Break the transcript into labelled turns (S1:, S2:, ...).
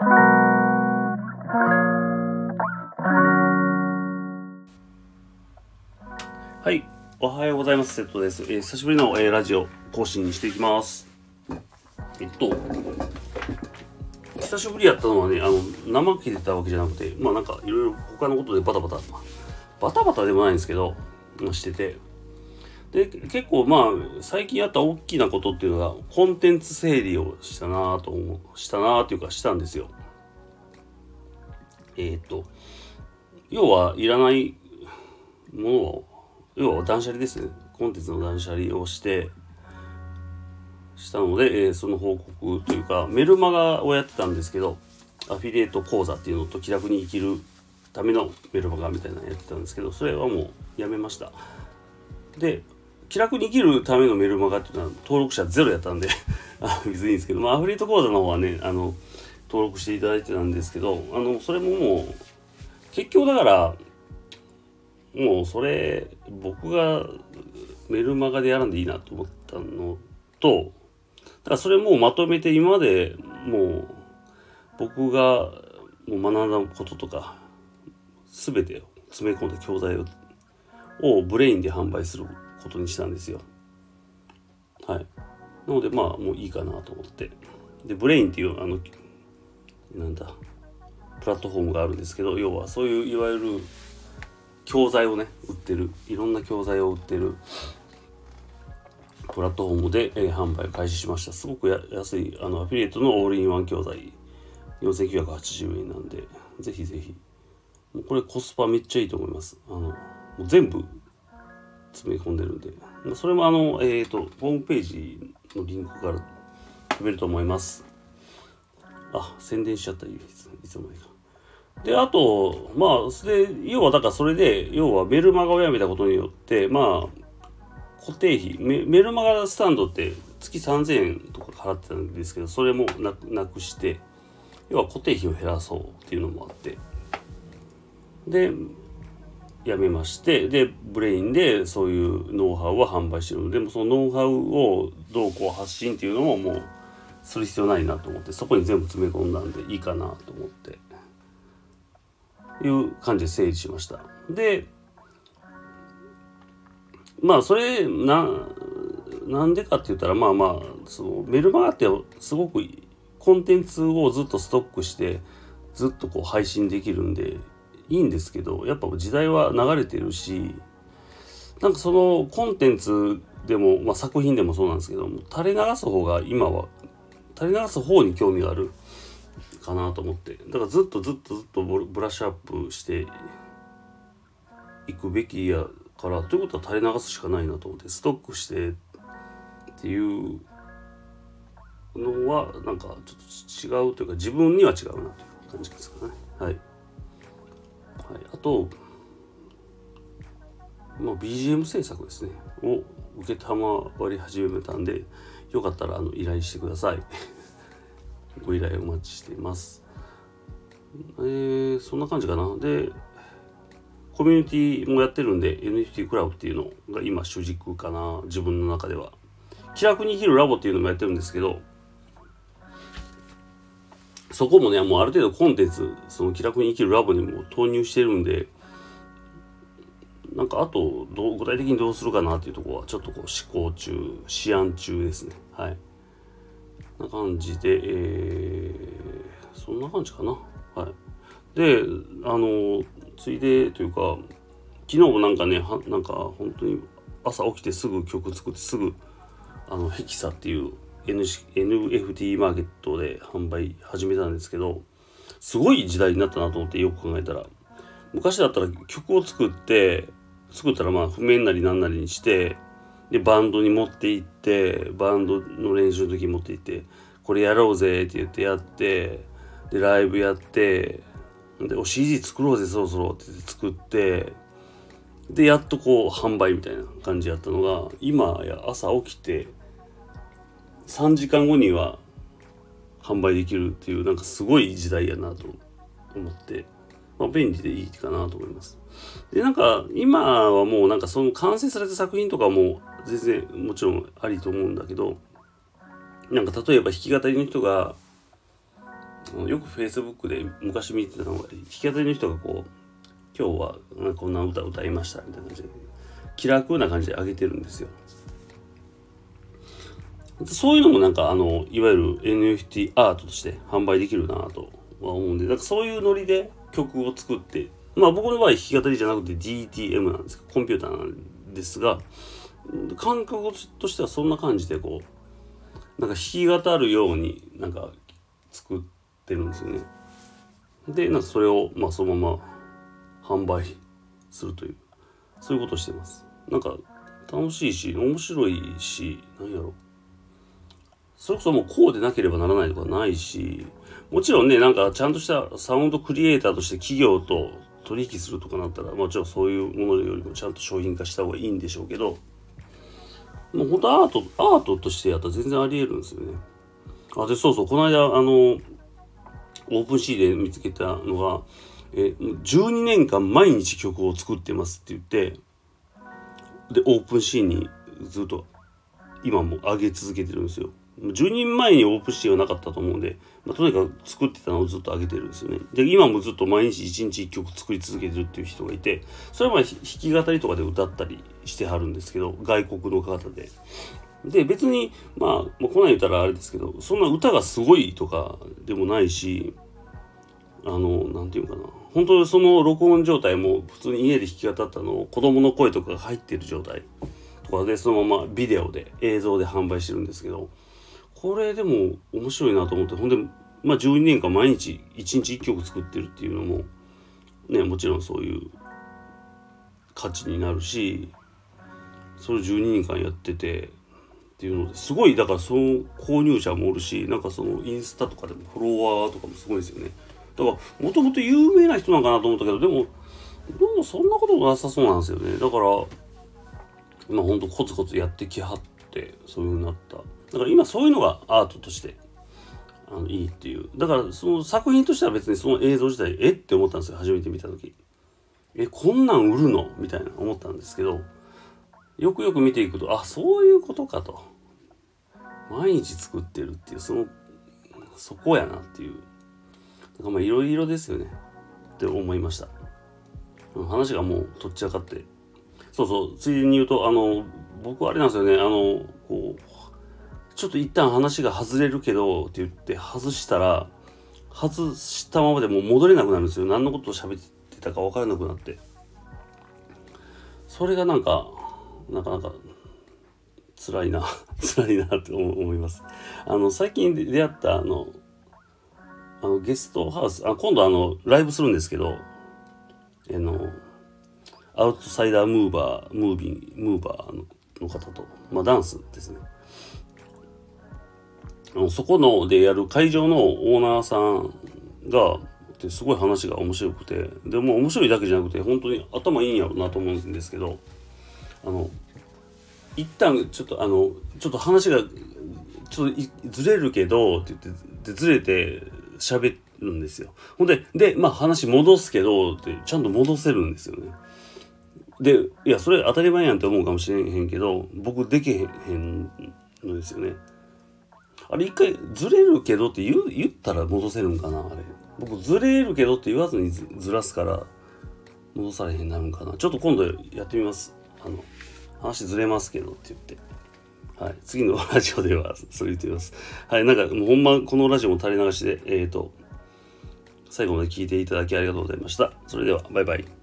S1: はい、おはようございます。セットです。えー、久しぶりの、えー、ラジオ更新にしていきます。えっと、久しぶりやったのはね、あの、生気出たわけじゃなくて、まあなんかいろいろ他のことでバタバタ、バタバタでもないんですけど、してて、で結構まあ最近あった大きなことっていうのがコンテンツ整理をしたなと思うしたなというかしたんですよ。えっ、と要はいらないものを要は断捨離ですねコンテンツの断捨離をしてしたので、えー、その報告というかメルマガをやってたんですけどアフィリエイト講座っていうのと気楽に生きるためのメルマガみたいなのやってたんですけどそれはもうやめましたで気楽に生きるためのメルマガっていうのは登録者ゼロやったんで あ別にいいんですけど、まあ、アフリート講座の方はね、あの、登録していただいてたんですけど、あの、それももう、結局だから、もうそれ、僕がメルマガでやらんでいいなと思ったのと、だからそれもうまとめて今までもう僕がもう学んだこととか、全てを詰め込んだ教材ををブレインで販売することにしたんですよ。はい。なのでまあもういいかなと思って。で、ブレインっていうあの、なんだ、プラットフォームがあるんですけど、要はそういういわゆる教材をね、売ってる、いろんな教材を売ってるプラットフォームで、えー、販売開始しました。すごく安い、あの、アフィリエイトのオールインワン教材、4980円なんで、ぜひぜひ。これコスパめっちゃいいと思います。あの、もう全部詰め込んでるんで、それもあの、えっ、ー、と、ホームページのリンクから飛べると思います。あ、宣伝しちゃったいつもいか。で、あと、まあ、で、要はだからそれで、要はメルマガをやめたことによって、まあ、固定費メ、メルマガスタンドって月3000円とか払ってたんですけど、それもなくなくして、要は固定費を減らそうっていうのもあって、で、やめましてでブレインでそういうノウハウを販売してるのでもそのノウハウをどうこう発信っていうのももうする必要ないなと思ってそこに全部詰め込んだんでいいかなと思っていう感じで整理しました。でまあそれななんでかって言ったらまあまあそのメルマガってすごくコンテンツをずっとストックしてずっとこう配信できるんでいいんですけどやっぱ時代は流れてるしなんかそのコンテンツでも、まあ、作品でもそうなんですけども垂れ流す方が今は垂れ流す方に興味があるかなと思ってだからずっとずっとずっとブラッシュアップしていくべきやからということは垂れ流すしかないなと思ってストックしてっていうのはなんかちょっと違うというか自分には違うなという感じですかねはい。はい、あと、まあ、BGM 制作ですね。を受けたまわり始めたんでよかったらあの依頼してください。ご依頼お待ちしています。えー、そんな感じかな。でコミュニティもやってるんで NFT クラブっていうのが今主軸かな自分の中では。気楽に生きるラボっていうのもやってるんですけどそこもね、もうある程度コンテンツ、その気楽に生きるラボにも投入してるんで、なんかあとどう具体的にどうするかなっていうとこはちょっとこう思考中、思案中ですね。はい。な感じで、えー、そんな感じかな。はい。で、あの、ついでというか、昨日もなんかね、はなんか本当に朝起きてすぐ曲作ってすぐ、あの、ヘキサっていう NFT マーケットで販売始めたんですけどすごい時代になったなと思ってよく考えたら。昔だったら曲を作って作ったらまあ譜面なり何なりにしてでバンドに持って行ってバンドの練習の時に持って行ってこれやろうぜって言ってやってでライブやってでお CD 作ろうぜそろそろってって作ってでやっとこう販売みたいな感じやったのが今や朝起きて3時間後には販売できるっていうなんかすごい時代やなと思って、まあ、便利でいいかなと思います。でなんか今はもうなんかその完成された作品とかも全然もちろんありと思うんだけどなんか例えば弾き語りの人がよく Facebook で昔見てたのが弾き語りの人がこう今日はこんな歌歌いましたみたいな感じで気楽な感じで上げてるんですよそういうのもなんかあのいわゆる NFT アートとして販売できるなとは思うんでだかそういうノリで曲を作ってまあ僕の場合弾き語りじゃなくて DTM なんですコンピューターなんですが感覚としてはそんな感じでこうなんか弾き語るようになんか作ってるんですよね。でなんかそれをまあそのまま販売するというそういうことをしてます。なんか楽しいし面白いし何やろそれこそもうこうでなければならないとかないしもちろんねなんかちゃんとしたサウンドクリエイターとして企業と取引するとかなったらもちろんそういうものよりもちゃんと商品化した方がいいんでしょうけどもう本当アートアートとしてやったら全然ありえるんですよね。あでそうそうこの間あのオープンシーで見つけたのがえ12年間毎日曲を作ってますって言ってでオープンシーンにずっと今も上げ続けてるんですよ。10人前にオープンシーンはなかったと思うんで、まあ、とにかく作ってたのをずっと上げてるんですよね。で、今もずっと毎日1日1曲作り続けてるっていう人がいて、それはまあ弾き語りとかで歌ったりしてはるんですけど、外国の方で。で、別に、まあ、まあ、こない言ったらあれですけど、そんな歌がすごいとかでもないし、あの、なんていうかな。本当にその録音状態も普通に家で弾き語ったのを子供の声とかが入ってる状態とかでそのままビデオで映像で販売してるんですけどこれでも面白いなと思ってほんでまあ12年間毎日1日1曲作ってるっていうのもねもちろんそういう価値になるしそれ12年間やっててっていうのですごいだからその購入者もおるしなんかそのインスタとかでもフォロワーとかもすごいですよね。だからもともと有名な人なんかなと思ったけどでもどうもそんなことなさそうなんですよね。だからまあほんとコツコツやってきはってってそういう風になった。だから今そういうのがアートとしてあのいいっていう。だからその作品としては別にその映像自体え？って思ったんですよ初めて見た時。えこんなん売るの？みたいな思ったんですけどよくよく見ていくとあそういうことかと。毎日作ってるっていうそのそこやなっていう。だかまあいろいろですよね。って思いました。話がもうとっちらかって。そうそうついでに言うとあの僕はあれなんですよねあのこうちょっと一旦話が外れるけどって言って外したら外したままでもう戻れなくなるんですよ。何のことを喋ってたか分からなくなって。それがなんかなかなか辛いな 辛いなって思います。あの最近出会ったあのあのゲストハウスあ今度あのライブするんですけどあのアウトサイダームーバームービンムーバーのの方とまあダンスですねあのそこのでやる会場のオーナーさんがすごい話が面白くてでも面白いだけじゃなくて本当に頭いいんやろうなと思うんですけどあの一旦ちょっとあのちょっと話がちょっとずれるけどって言ってずれて喋るんですよ。ほんで、で、まあ話戻すけどってちゃんと戻せるんですよね。で、いや、それ当たり前やんって思うかもしれへんけど、僕できへんのですよね。あれ一回ずれるけどって言言ったら戻せるんかなあれ。僕ずれるけどって言わずにずずらすから戻されへんなるんかな。ちょっと今度やってみます。あの、話ずれますけどって言って。はい。次のラジオではそう言ってみます。はい。なんかもうほんまこのラジオも垂れ流しで、えっ、ー、と、最後まで聞いていただきありがとうございました。それでは、バイバイ。